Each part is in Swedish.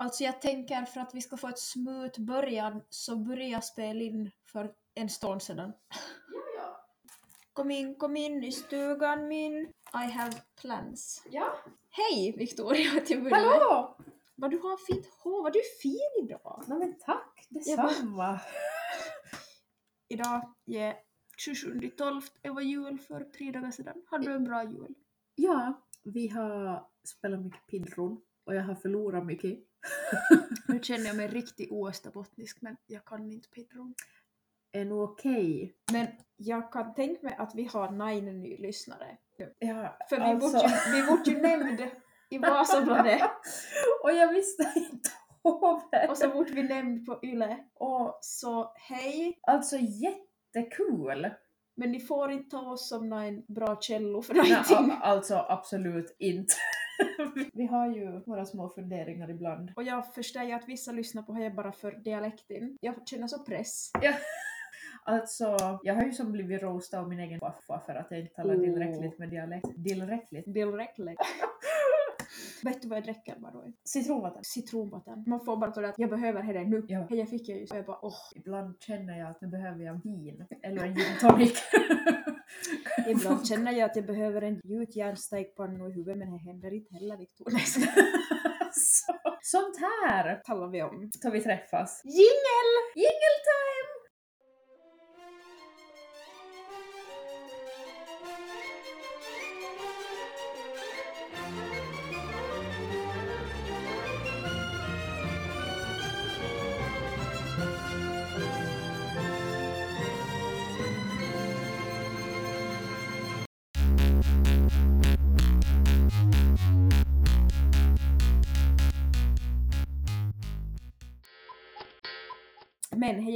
Alltså jag tänker för att vi ska få ett smooth början så börjar jag spela in för en stund sedan. Ja, ja. Kom in, kom in i stugan min. I have plans. Ja. Hej Victoria till börja med. Hallå! Vad du har fint hår, vad du är fin idag. Nej men tack, detsamma. Idag är 27.12, det var jul för tre dagar sedan. Hade du en bra jul? Ja, vi har spelat mycket pidron och jag har förlorat mycket. Nu känner jag mig riktigt oösterbottnisk men jag kan inte pidron. Är nog okej. Men jag kan tänka mig att vi har nine ny lyssnare. Ja, För vi alltså- vart ju, vi vart ju nämnd i Vasabladet och jag visste inte om det. och så vart vi nämnd på YLE. Och Så hej, alltså jättekul! men ni får inte ta oss som en bra källor för Nej, någonting. a- alltså absolut inte. vi har ju våra små funderingar ibland. Och jag förstår ju att vissa lyssnar på här bara för dialekten. Jag känner så press. Alltså, jag har ju som blivit roastad av min egen farfar för att jag inte talar Oh. tillräckligt med dialekt. Tillräckligt. Dialekt. Vet du vad jag dricker bara då? Citronvatten. Citronvatten. Man får bara ta det att jag behöver det nu. Ja. Jag fick jag ju så jag bara åh. Ibland känner jag att nu behöver jag vin. Eller en gin tonic. Ibland känner jag att jag behöver en gjutjärnsstekpanna i huvudet men det händer inte heller Victoria. Så, Sånt här talar vi om. tar vi träffas. Jingel! Jingle time!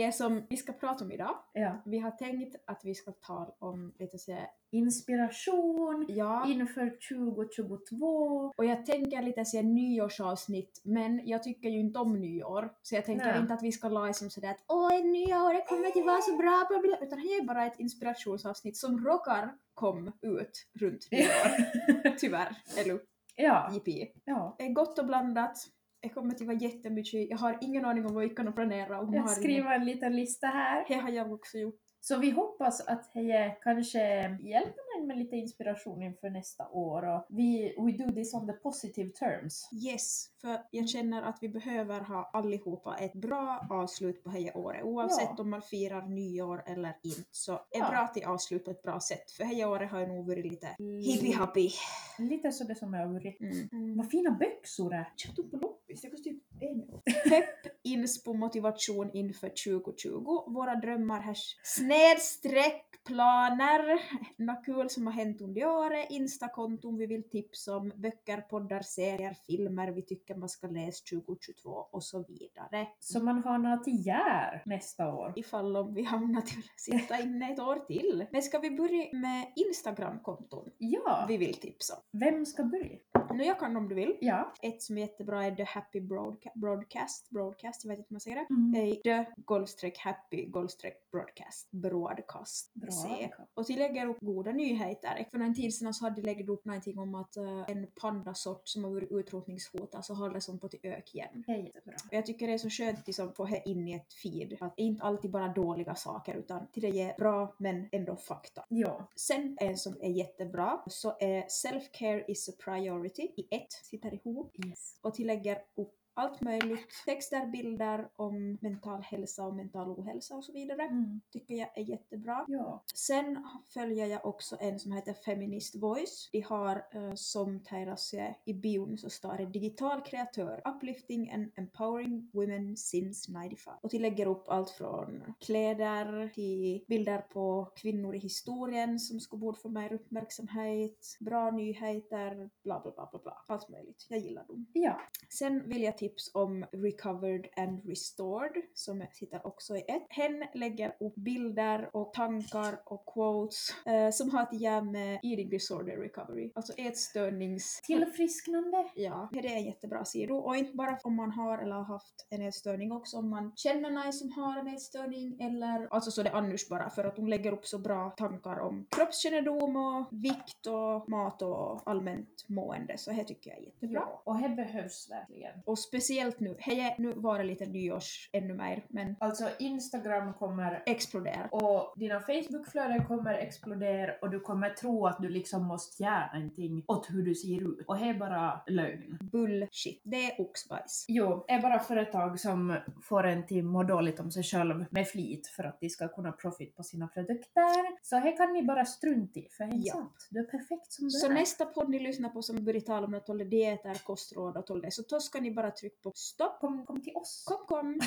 Det som vi ska prata om idag. Ja. Vi har tänkt att vi ska tala om lite så Inspiration ja, inför 2022. och jag tänker lite så nyårsavsnitt, men jag tycker ju inte om nyår. Så jag tänker Nej. inte att vi ska la som sådär att åh, ett nyår, det kommer att vara så bra, bla, bla, utan det är bara ett inspirationsavsnitt som råkar kom ut runt nyår. Tyvärr, eller Ja. JP. ja. Det är gott och blandat. Det kommer att vara jättemycket. Jag har ingen aning om vad vi kan planera. Och Jag skriver en liten lista här. Det har jag också gjort. Så vi hoppas att det kanske hjälper med lite inspiration inför nästa år. Och vi we do this on the positive terms. Yes, för jag känner att vi behöver ha allihopa ett bra avslut på här året. Oavsett Ja. om man firar nyår eller inte så är Ja. bra att det avslut på ett bra sätt. För här året har ju nog varit lite Mm. hippie-happy. Lite så det som jag har varit. Mm. Vad fina byxor det är. Köpte på loppis, det kostar typ en. Pepp, inspo, motivation inför 2020. Våra drömmar här. Snedstreck, planer. Något kul som har hänt under året. Instakonton vi vill tipsa om. Böcker, poddar, serier, filmer vi tycker man ska läsa 2022 och så vidare. Så man har något gär nästa år. Ifall om vi hamnar till att sitta inne ett år till. Men ska vi börja med Instagramkonton Ja, vi vill tipsa om? vem ska börja? Nu jag kan om du vill. Ja. Ett som är jättebra är The Happy Broadca- Broadcast. Broadcast, jag vet inte hur man säger det. Mm. Eh, The golvstreck happy golvstreck broadcast. Broadcast. Se. Och de lägger upp goda nyheter. För en tid sedan så hade de lagt upp någonting om att eh, en pandasort som har varit utrotningshotad så håller som på till ök igen. Det är jättebra. Och jag tycker det är så skönt att liksom få in i ett feed. Att det är inte alltid bara dåliga saker utan till det ger bra men ändå fakta. Ja. Sen en som är jättebra så är Self-care is a priority i ett, sitter ihop Yes. och tillägger upp allt möjligt. Texter, bilder om mental hälsa och mental ohälsa och så vidare. Mm. Tycker jag är jättebra. Ja. Sen följer jag också en som heter Feminist Voice. De har eh, som Tairas i bion så står det digital kreatör, uplifting and empowering women since 95. Och de lägger upp allt från kläder till bilder på kvinnor i historien som ska borde få mer uppmärksamhet, bra nyheter, bla bla bla bla bla. Allt möjligt. Jag gillar dem. Ja. Sen vill jag tips om Recovered and Restored som sitter också i ett. Hen lägger upp bilder och tankar och quotes eh, som har att göra med eating disorder recovery, alltså ätstörnings... Tillfrisknande. Ja, det är en jättebra sida. Och inte bara om man har eller har haft en ätstörning också, om man känner någon som har en ätstörning eller alltså så det är annars bara för att hon lägger upp så bra tankar om kroppskännedom och vikt och mat och allmänt mående så det tycker jag är jättebra. Ja. Och det behövs verkligen. Och speciellt nu, hej, nu var det lite nyårs ännu mer, men Alltså Instagram kommer explodera. och dina Facebookflöden kommer explodera och du kommer tro att du liksom måste göra någonting åt hur du ser ut. Och det är bara lögn. Bullshit. Det är oxbajs. Jo, det är bara företag som får en till må dåligt om sig själv med flit för att de ska kunna profit på sina produkter. Så här kan ni bara strunta i, för det är Ja. sant. Du är perfekt som du Så är. nästa podd ni lyssnar på som börjar tala om att hålla dieter, kostråd och hålla det, så då ska ni bara trycka på stopp. Kom, kom till oss. Kom, kom.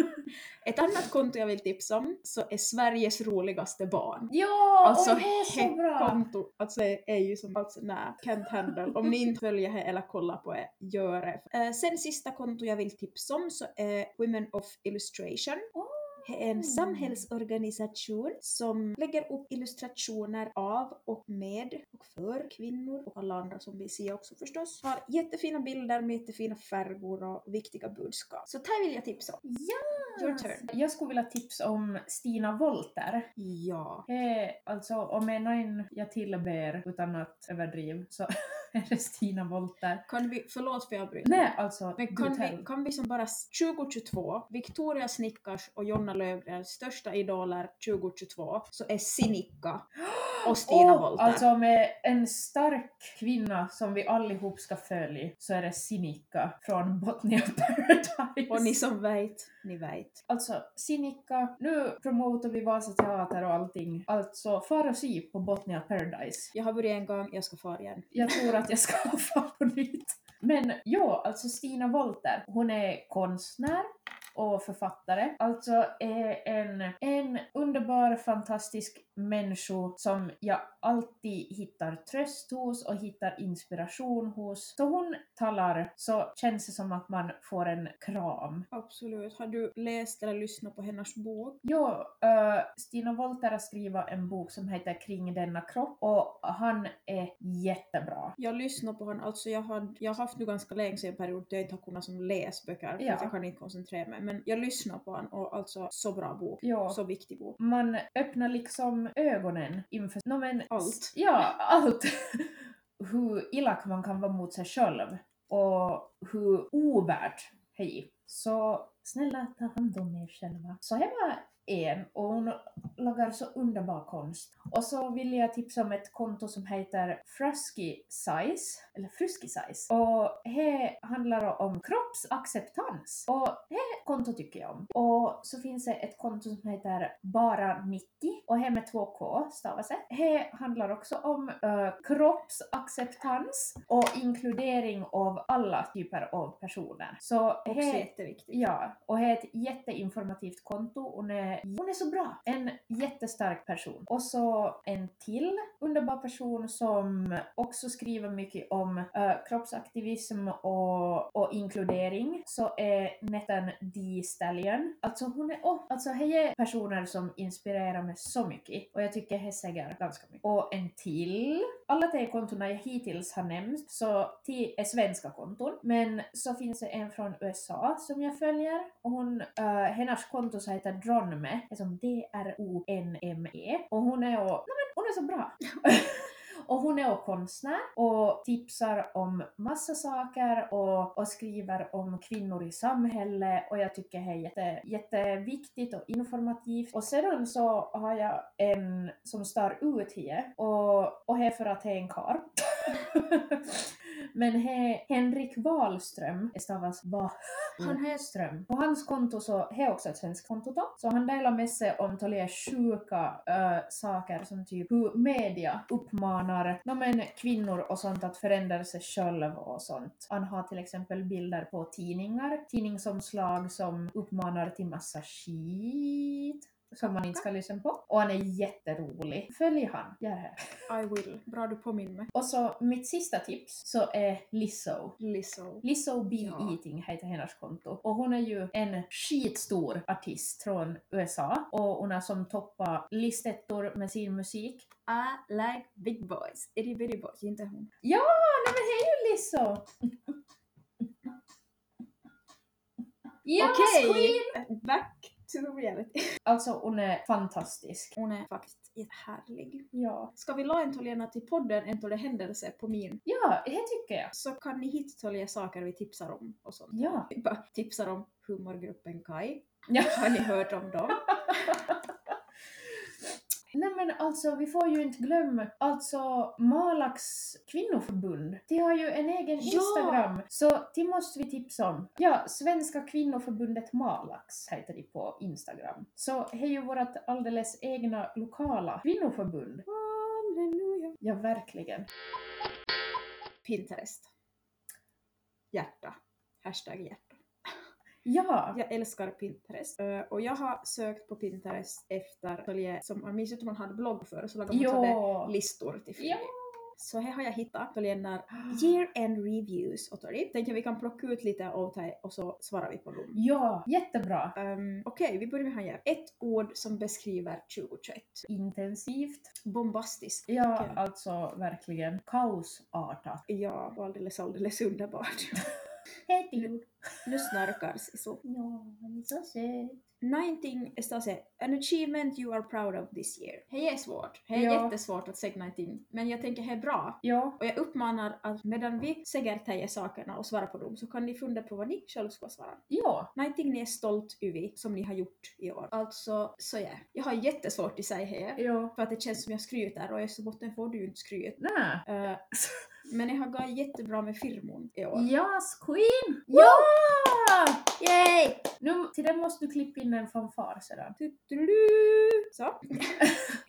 Ett annat konto jag vill tipsa om så är Sveriges roligaste barn. Ja, Alltså, det är så bra! konto. Alltså är ju som, alltså nej, can't handle. Om ni inte följer det eller kollar på det, gör det. Eh, sen sista konto jag vill tipsa om så är Women of Illustration. Är en samhällsorganisation som lägger upp illustrationer av och med och för kvinnor och alla andra som vill se också förstås. Har jättefina bilder med jättefina färger och viktiga budskap. Så det vill jag tipsa om. Ja! Your turn. Jag skulle vilja tipsa om Stina Wolter. Ja. Eh, alltså, om en jag tillber utan att överdriva så är det Stina Wolter. Kan vi, förlåt för jag bryter. Nej, alltså, Men kan vi, kan vi som bara s- 2022, Victoria Snickars och Jonna Löfgrens största idoler 2022, så är Sinikka och Stina Åh, Wolter. Alltså med en stark kvinna som vi allihop ska följa så är det Sinikka från Botnia Paradise. Och ni som vet, ni vet. Alltså Sinikka, nu promotar vi Vasa Teater och allting. Alltså far och sy på Botnia Paradise. Jag har börjat en gång, jag ska fara igen. Jag tror att jag ska få på nytt. Men ja, alltså Stina Wolter, hon är konstnär och författare. Alltså är en, en underbar, fantastisk människa som jag alltid hittar tröst hos och hittar inspiration hos. Då hon talar så känns det som att man får en kram. Absolut. Har du läst eller lyssnat på hennes bok? Jo, eh, Stina Wolter har skrivit en bok som heter Kring denna kropp och han är jättebra. Jag lyssnar på honom, alltså jag har, jag har haft nu ganska länge sedan en period där jag inte har kunnat som läsa böcker för Ja. att jag kan inte koncentrera mig. Men jag lyssnar på honom och alltså så bra bok. Ja. Så viktig bok. man öppnar liksom ögonen inför no, men, Allt. Ja, allt. hur elak man kan vara mot sig själv och hur ovärt hej. Så snälla ta hand om er själva. Så här var en och hon lagar så underbar konst. Och så vill jag tipsa om ett konto som heter Frusky Size, eller Frusky Size. Och det handlar om kroppsacceptans. Och det konto tycker jag om. Och så finns det ett konto som heter Bara 90 och det med två K stavas det. Det handlar också om uh, kroppsacceptans och inkludering av alla typer av personer. Så Också det jätteviktigt. Ja, och det är ett jätteinformativt konto. Hon är, hon är så bra! En jättestark person. Och så en till underbar person som också skriver mycket om eh, kroppsaktivism och, och inkludering. Så är Nettan D. Stallion. Alltså hon är, oh, alltså hej! är personer som inspirerar mig så mycket. Och jag tycker hon säger ganska mycket. Och en till. Alla tre kontona jag hittills har nämnt så är svenska konton. Men så finns det en från USA som jag följer och hon, uh, hennes konto så heter Dronme, det är som D-R-O-N-M-E och hon är ju, nej men hon är så bra! Och hon är också konstnär och tipsar om massa saker och, och skriver om kvinnor i samhället och jag tycker det är jätte, jätteviktigt och informativt. Och sedan så har jag en som står ut här och, och det är för att det är en karl. Men he, Henrik Wahlström, stavas Wahlström. På hans konto så är också ett svenskt konto då. Så han delar med sig om taliga sjuka äh, saker som typ hur media uppmanar no, men, kvinnor och sånt att förändra sig själv och sånt. Han har till exempel bilder på tidningar, tidningsomslag som uppmanar till massa skit som man inte ska lyssna på. Och han är jätterolig. Följ han, gör det. I will. Bra du påminner mig. Och så mitt sista tips så är Lizzo. Lizzo. Lizzo Be Ja. Eating heter hennes konto. Och hon är ju en skitstor artist från USA. Och hon har som toppat listettor med sin musik. I like big boys. Itty bitty boys. Inte hon. Ja, nej men hej Lizzo! ja, Okej! Queen! Back to reality. Alltså hon är fantastisk. Hon är faktiskt jättehärlig. Ja. Ska vi la en tolena till podden en tolle händelse på min Ja, det tycker jag. så kan ni hitta tolja saker vi tipsar om och sånt. Ja. Vi bara tipsar om humorgruppen Kai. Ja. Har ni hört om dem? Nej men alltså vi får ju inte glömma, alltså Malax kvinnoförbund, de har ju en egen Ja! Instagram, så det måste vi tipsa om. Ja, Svenska kvinnoförbundet Malax heter de på Instagram. Så det är ju vårt alldeles egna lokala kvinnoförbund. Halleluja. Ja, verkligen. Pinterest. Hjärta. Hashtag hjärta. Ja, Jag älskar Pinterest. Eh, och jag har sökt på Pinterest efter följe som man minns att man hade blogg för så lagade man sådana ja. listor till följe. Ja. Så här har jag hittat följer year end reviews åt dig. Tänker vi kan plocka ut lite åt dig och så svarar vi på dem. Ja, jättebra. Um, Okej, vi börjar med här. Ett ord som beskriver 2021. Intensivt. Bombastisk. Ja, Okej. alltså verkligen kaosartat. Ja, och alldeles, alldeles underbart. Hej du. nu snarkar Sisu. Ja, han är så söt. 19 står det an achievement you are proud of this year. Det är svårt. Det är Ja. jättesvårt att säga någonting. Men jag tänker det är bra. Ja, Och jag uppmanar att medan vi säger er sakerna och svarar på dem så kan ni fundera på vad ni själva ska svara. ja. Någonting ni är stolt över som ni har gjort i år. Alltså, så ja. Jag har jättesvårt att säga det. Ja. För att det känns som jag skryter och i botten får du ju inte skryt. Nej. Eh, men jag har gått jättebra med firmon i år. Yes, Queen! Ja! Yay! Nu, till det måste du klippa in en fanfar sedan. Du-du-du. Så.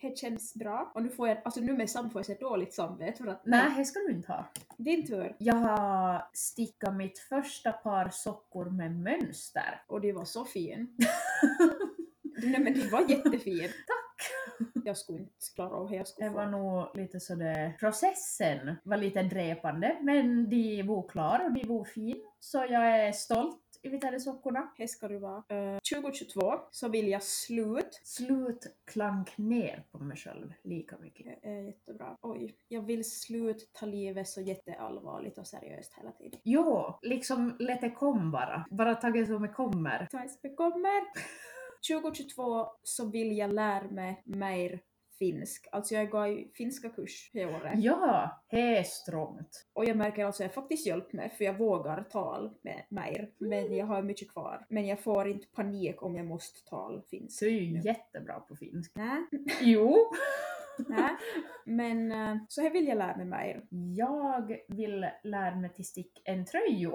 det känns bra. Och nu får jag, alltså nu med Sam får jag så dåligt samvete för att Nej, det ska du inte ha. din tur. Jag har stickat mitt första par sockor med mönster. Och det var så fin. Nej men det var jättefin. Tack! Jag skulle inte klara av det. Jag skulle Det få. var nog lite sådär, processen var lite dräpande, men de var klar och de var fin. Så jag är stolt över de här sockorna. Det ska du vara. Eh, 2022 så vill jag slut. Slut klank ner på mig själv lika mycket. Det är jättebra. Oj, jag vill slut ta livet så jätteallvarligt och seriöst hela tiden. Jo, liksom let det kom bara. Bara taget som det kommer. Tajs kommer. 2022 så vill jag lära mig mer finsk. Alltså jag går i finska kurs det året. Ja, det är strångt. Och jag märker alltså att jag faktiskt hjälpt mig för jag vågar tala med mer. Men jag har mycket kvar. Men jag får inte panik om jag måste tala finska. Så är ju jättebra på finsk. Nej, Jo. nej. Men eh, så här vill jag lära mig mer. Jag vill lära mig till stick en tröja.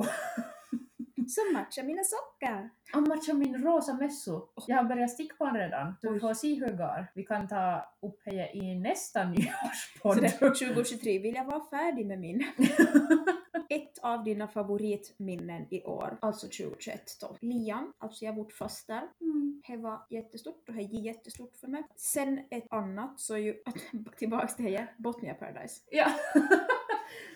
Som matchar mina sockar. Och matcha min rosa mössa. Jag har börjat den redan. Så vi får se hur det går. Vi kan ta upp det i nästa nyårspodd. det, 2023 vill jag vara färdig med min. Ett av dina favoritminnen i år, alltså 2021 då. Liam, alltså jag varit fast där. Mm. Det var jättestort och det är jättestort för mig. Sen ett annat så ju, tillbaks till det, Botnia Paradise. Ja.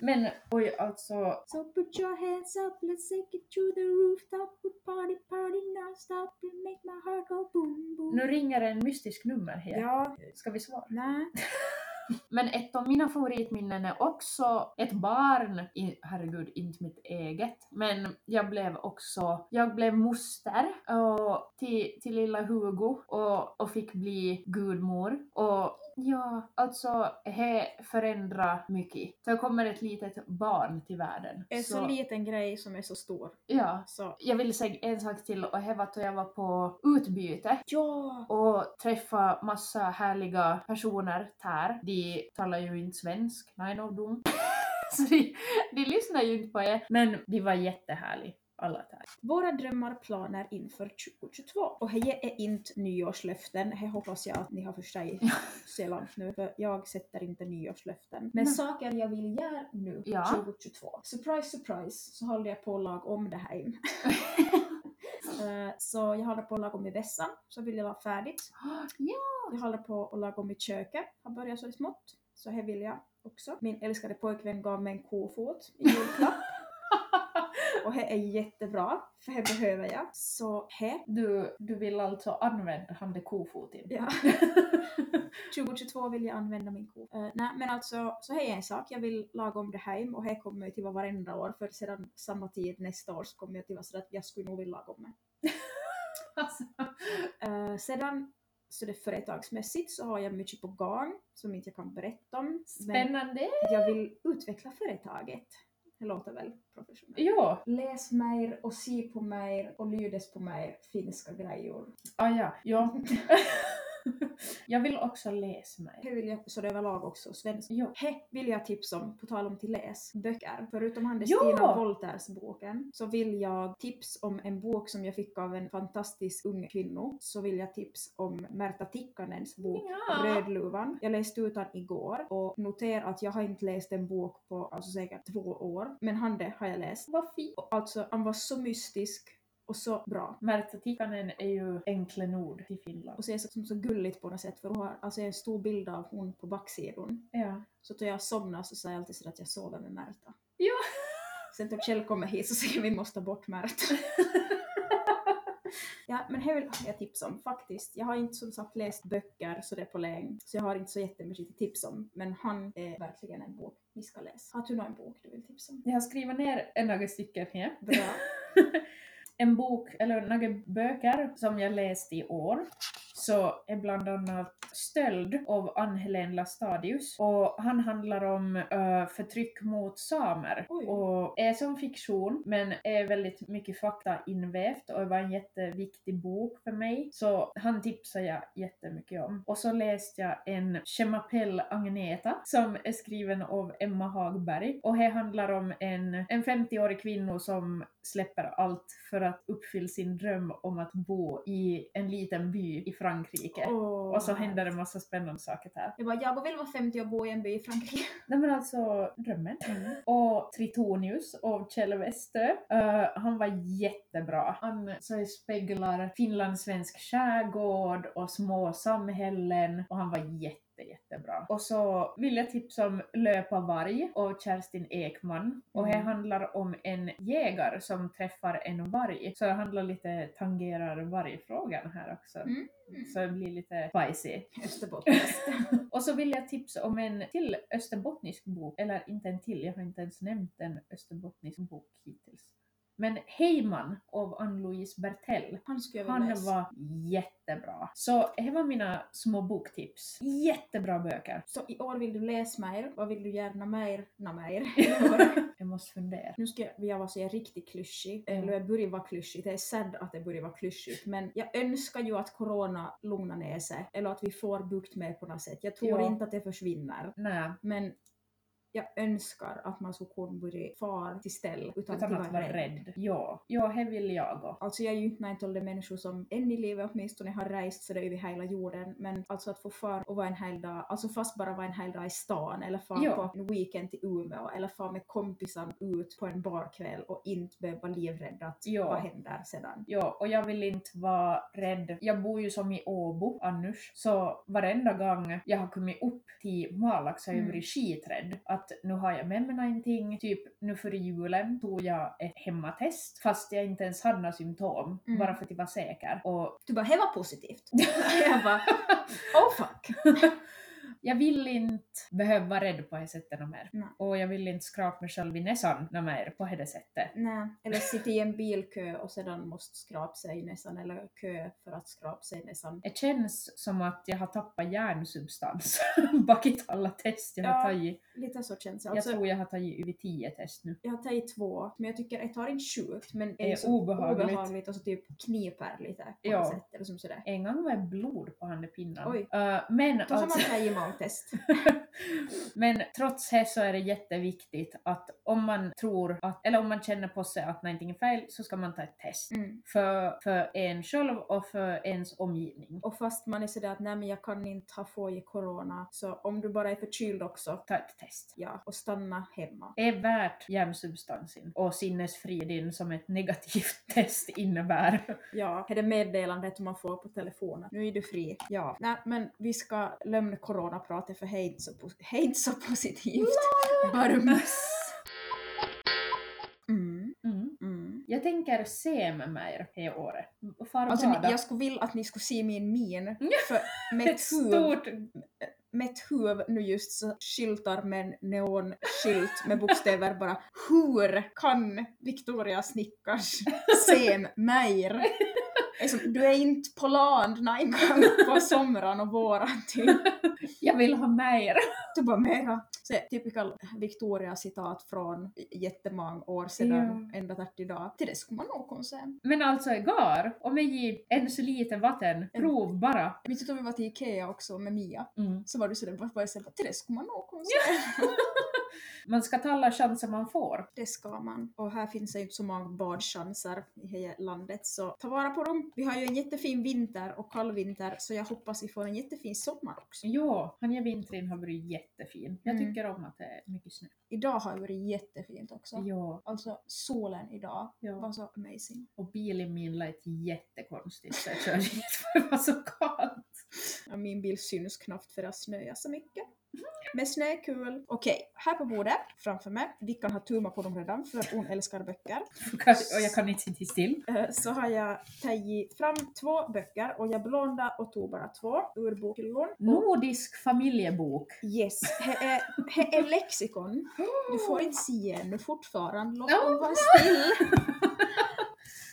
Men oj, alltså. So put your hands up, let's take it to the rooftop. We party, party non-stop, we make my heart go boom, boom. Nu ringer en mystisk nummer här. Ja, Ska vi svara? nej. Men ett av mina favoritminnen är också ett barn, i, herregud inte mitt eget, men jag blev också, jag blev moster och, till, till lilla Hugo och, och fick bli gudmor. Och ja, alltså det förändrar mycket. Så kommer ett litet barn till världen. En så liten grej som är så stor. Ja. Så. Jag vill säga en sak till och det var att jag var på utbyte Ja! och träffa massa härliga personer där. De talar ju inte svensk, nej no dum. Så de, de lyssnar ju inte på er. Men de var jättehärliga, alla där. Våra drömmar, planer inför 2022. Och det är inte nyårslöften, det hoppas jag att ni har förstått långt nu, för jag sätter inte nyårslöften. Men Nej. saker jag vill göra nu, Ja. 2022. Surprise, surprise, så håller jag på att laga om det här. Eh, så jag håller på att laga om i vässan, så vill jag vara färdigt. Ja! Jag håller på att laga om i köket, har börjat så smått. Så här vill jag också. Min älskade pojkvän gav mig en kofot i julklapp. Och det är jättebra, för det behöver jag. Så det Du, du vill alltså använda han det kofoten? Ja. 2022 vill jag använda min ko. Eh, nej men alltså, så här är en sak. Jag vill laga om det hem och här kommer jag till vara varenda år för sedan samma tid nästa år så kommer jag till vara sådär att jag skulle nog vilja laga om det. Alltså, Eh, sedan så det företagsmässigt så har jag mycket på gång som inte jag kan berätta om. Men spännande. jag vill utveckla företaget. Det låter väl professionellt. Ja, Läs mer och se på mer och lydes på mer finska grejer. ah, ja. ja. jag vill också läsa mig. Det vill jag så det överlag också svenska. Ja. He vill jag tipsa om, på tal om till läs, böcker. Förutom han Ja! Stina Wolters boken så vill jag tips om en bok som jag fick av en fantastisk ung kvinna. Så vill jag tips om Märta Tikkanens bok Ja. Rödluvan. Jag läste ut den igår och noterar att jag har inte läst en bok på alltså säkert två år. Men han det har jag läst. Vad fint. Alltså han var så mystisk och så bra. Märta Tikkanen är ju enkla ord till Finland. Och så, som så gulligt på något sätt för hon har alltså en stor bild av hon på backsidan. Ja. Så då jag somnar så säger jag alltid så att jag sover med Märta. Ja. Sen då Kjell kommer hit så säger vi måste bort Märta. ja, men det vill jag tips om faktiskt. Jag har inte som sagt läst böcker så det är på länge, så jag har inte så jättemycket tips om. Men han är verkligen en bok vi ska läsa. Har du någon bok du vill tipsa om? Jag har skrivit ner en några stycken här. Bra. en bok, eller några böcker som jag läst i år, så är bland annat Stöld av Ann-Helén Lastadius. Och han handlar om ö, förtryck mot samer. Oj. Och är som fiktion, men är väldigt mycket fakta invävt och var en jätteviktig bok för mig. Så han tipsar jag jättemycket om. Och så läste jag en Chemapelle Agneta som är skriven av Emma Hagberg. Och det handlar om en, en 50-årig kvinna som släpper allt för att uppfylla sin dröm om att bo i en liten by i Frankrike. Åh, Och så händer det massa spännande saker där. Jag bara, jag vill vara 50 och bo i en by i Frankrike. Nej men alltså, drömmen. Och Tritonius av Kjell Westö. Eh, han var jättebra. Han så speglar finlandssvensk skärgård och små samhällen och han var jätte jättebra. Och så vill jag tipsa om Löpa varg av Kerstin Ekman. Och det Mm. handlar om en jägare som träffar en varg. Så det handlar lite, tangerar vargfrågan här också. Mm. Så det blir lite spicy. Österbotten. Och så vill jag tipsa om en till österbottnisk bok, eller inte en till, jag har inte ens nämnt en österbottnisk bok hittills. Men Heyman av Ann-Louise Bertell. Han Han var jättebra. Så det var mina små boktips. Jättebra böcker. Så i år vill du läsa mer, vad vill du gärna mer, na mer? Jag måste fundera. nu ska jag vara så riktigt klyschig, Mm. eller jag börjar vara klyschig, det är sad att det börjar vara klyschigt, men jag önskar ju att corona lugnar ner sig, eller att vi får bukt med på något sätt. Jag tror Ja. inte att det försvinner, Nej, men jag önskar att man skulle kunna börja fara till ställ utan, utan att att vara rädd. Ja, ja, det vill jag också. Alltså jag är ju inte en av de människor som än i livet åtminstone har rest sådär över hela jorden, men alltså att få fara och vara en hel dag, alltså fast bara vara en hel dag i stan eller fara Ja. på en weekend till Umeå eller fara med kompisar ut på en barkväll och inte behöva vara livrädd att Ja. vad händer sedan. Ja, och jag vill inte vara rädd. Jag bor ju som i Åbo annars, så varenda gång jag har kommit upp till Malax har jag Mm. varit skiträdd. Att nu har jag med mig någonting. Typ nu för julen tog jag ett hemmatest fast jag inte ens hade några symptom, Mm. bara för att jag var säker. Och Du bara, det var positivt. jag bara, oh fuck. jag vill inte behöva vara rädd på det sättet mer. Nej. Och jag vill inte skrapa mig själv i näsan mer på det sättet. Nej, eller sitta i en bilkö och sedan måste skrapa sig i näsan eller kö för att skrapa sig i näsan. Det känns som att jag har tappat hjärnsubstans bakit alla test jag har Ja. tagit. Lite så känns det. Jag Alltså, tror jag har tagit över 10 test nu. Jag har tagit två, men jag tycker jag tar inte sjukt, men Det är så obehagligt. obehagligt och så typ kniper lite på Ja. något sätt. Eller som sådär. En gång var det blod på handepinnan. Oj. Uh, men, Då alltså, man test. men trots det så är det jätteviktigt att om man tror att, eller om man känner på sig att någonting är fel så ska man ta ett test. Mm. För, för en själv och för ens omgivning. Och fast man är sådär att nej men jag kan inte ha få i corona, så om du bara är förkyld också, Ta ett test. ja, och stanna hemma. Det är värt hjärnsubstansen och sinnesfriden som ett negativt test innebär. Ja, det är det meddelandet man får på telefonen. Nu är du fri. Ja, nej men vi ska lämna coronapratet för inte så, inte så positivt. Barmus. Mm, Mm. mm. Jag tänker se med mig det här året. Far Alltså jag skulle vilja att ni skulle se min min. För med ett stort... med ett huvud nu just så skyltar med en neonskylt med bokstäver bara Hur kan Victoria Snickars se mig? Är som, du är inte på land när gång på somran och våren typ. Jag vill ha mer. Du bara mera. Så typical Victoria-citat från jättemånga år sedan, ända till idag. Till det skulle man nog kunna säga. Men alltså igår, om jag ger en så lite vatten, prov bara. Jag minns att vi var till Ikea också med Mia. Mm. Så var du sådär, bara såhär, till det skulle man nog kunna säga. Man ska ta alla chanser man får. Det ska man. Och här finns det ju inte så många badchanser i hela landet, så ta vara på dem. Vi har ju en jättefin vinter och kall vinter, så jag hoppas vi får en jättefin sommar också. Ja, Hanja vintern har varit jättefin. Jag Mm. tycker om att det är mycket snö. Idag har ju varit jättefint också. Ja, Alltså solen idag ja. var så amazing. Och bilen min lät jättekonstigt så jag körde dit för det var så kallt. Ja, min bil syns knappt för att snöa så mycket. Men snö är kul. Okej, här på bordet framför mig, vi kan ha tummat på dem redan för hon älskar böcker. Och jag kan inte sitta still. Eh, Så har jag tagit fram två böcker och jag blånade och tog bara två ur bokhyllan. Nordisk familjebok. Yes, det är, är lexikon. Du får inte se ännu fortfarande, låt dem vara still.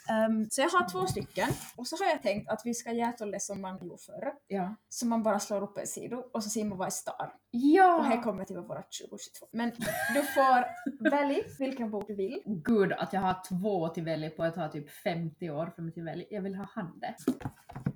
Ehm, så jag har två stycken och så har jag tänkt att vi ska göra det som man gjorde förr. Ja. Så man bara slår upp en sida och så ser man vad är star. Ja! Och här kommer till våra 2022. Men du får välja vilken bok du vill. Gud att jag har två till välja på. Jag tar typ 50 år för mig till välja. Jag vill ha handen.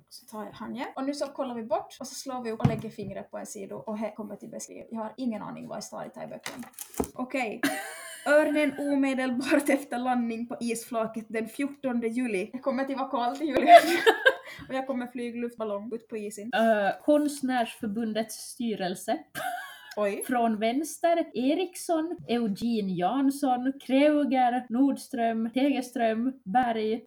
Så tar jag Hanje. Och nu så kollar vi bort och så slår vi upp och lägger fingret på en sida och här kommer till beskriv. Jag har ingen aning vad det står i böckerna. Okej. Örnen omedelbart efter landning på isflaket den 14 juli. Det kommer till vara kallt i juli. och jag kommer flyga luftballong ut på isen. Uh, Konstnärsförbundets styrelse. Oj. Från vänster Eriksson, Eugene Jansson, Kreuger, Nordström, Tegerström, Berg.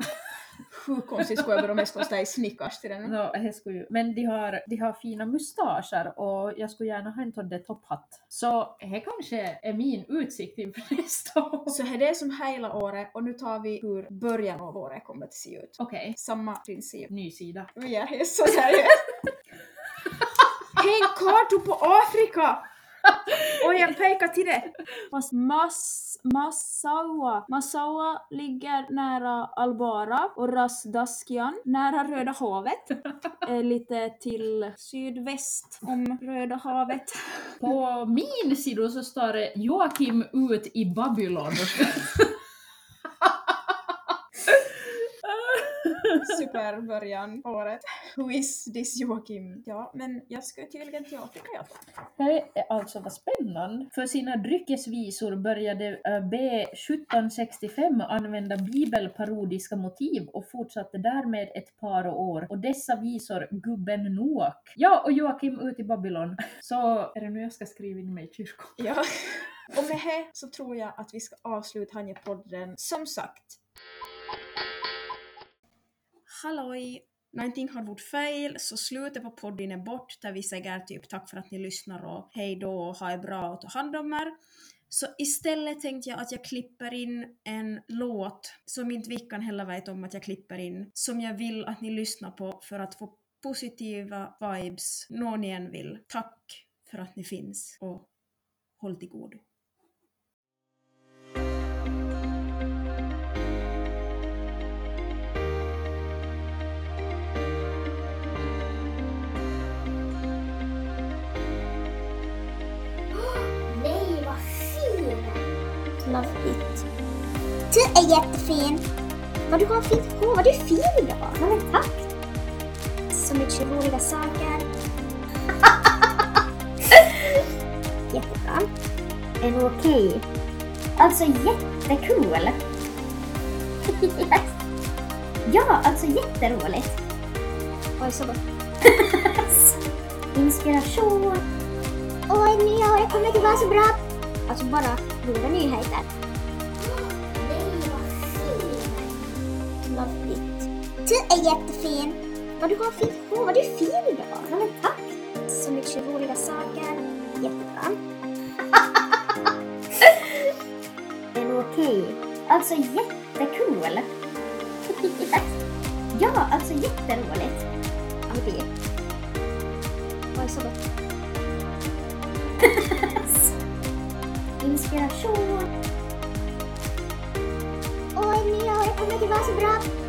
Hur konstigt skulle jag om jag skulle stå i snickars till den? No, det skulle. Men de har, de har fina mustascher och jag skulle gärna ha en Todde topphatt. Så det kanske är min utsikt inför nästa år. Så här är det som hela året och nu tar vi hur början av året kommer att se ut. Okej, Samma princip. ny sida. Jag är så seriös. Hej kartor på Afrika! Och jag pekar till det. Fast Mas, Massaua. Massaua ligger nära Albara och Ras Daskian nära Röda havet. Eh, lite till sydväst om Röda havet. På min sida så står det Joakim ut i Babylon. Superbörjan på året. Who is this Joakim? Ja, men jag ska tydligen till Afrika. Det är alltså vad spännande. För sina dryckesvisor började eh, B 1765 använda bibelparodiska motiv och fortsatte därmed ett par år. Och dessa visor Gubben Noak. Ja, och Joakim ut i Babylon. Så är det nu jag ska skriva in mig i kyrkan. Ja. Och med det så tror jag att vi ska avsluta Hanje-podden. Som sagt. Halloj! Någonting har varit fel, så slutet på podden är bort där vi säger typ tack för att ni lyssnar och hej då och ha det bra och ta hand om er. Så istället tänkte jag att jag klipper in en låt som inte Vickan heller vet om att jag klipper in, som jag vill att ni lyssnar på för att få positiva vibes någon ni än vill. Tack för att ni finns och håll till godo. Love. Du är jättefin. Vad du har fint hår. Vad du är fin idag. Ja, men tack. Så mycket roliga saker. Jättebra. Är du okej? Alltså jättekul. yes. Ja, alltså jätteroligt. Oj, så gott. Inspiration. Oj, nya Jag kommer inte vara så bra. Alltså bara goda nyheter. Nej, vad fint! Du är jättefin. Vad du har fint hår. Vad du är fin idag. Ja, men tack. Så mycket roliga saker. Jättebra. är du okej? Alltså jättekul. yes. Ja, alltså jätteroligt. Okej. är så gott. Inspiration. Oj, nya året kommer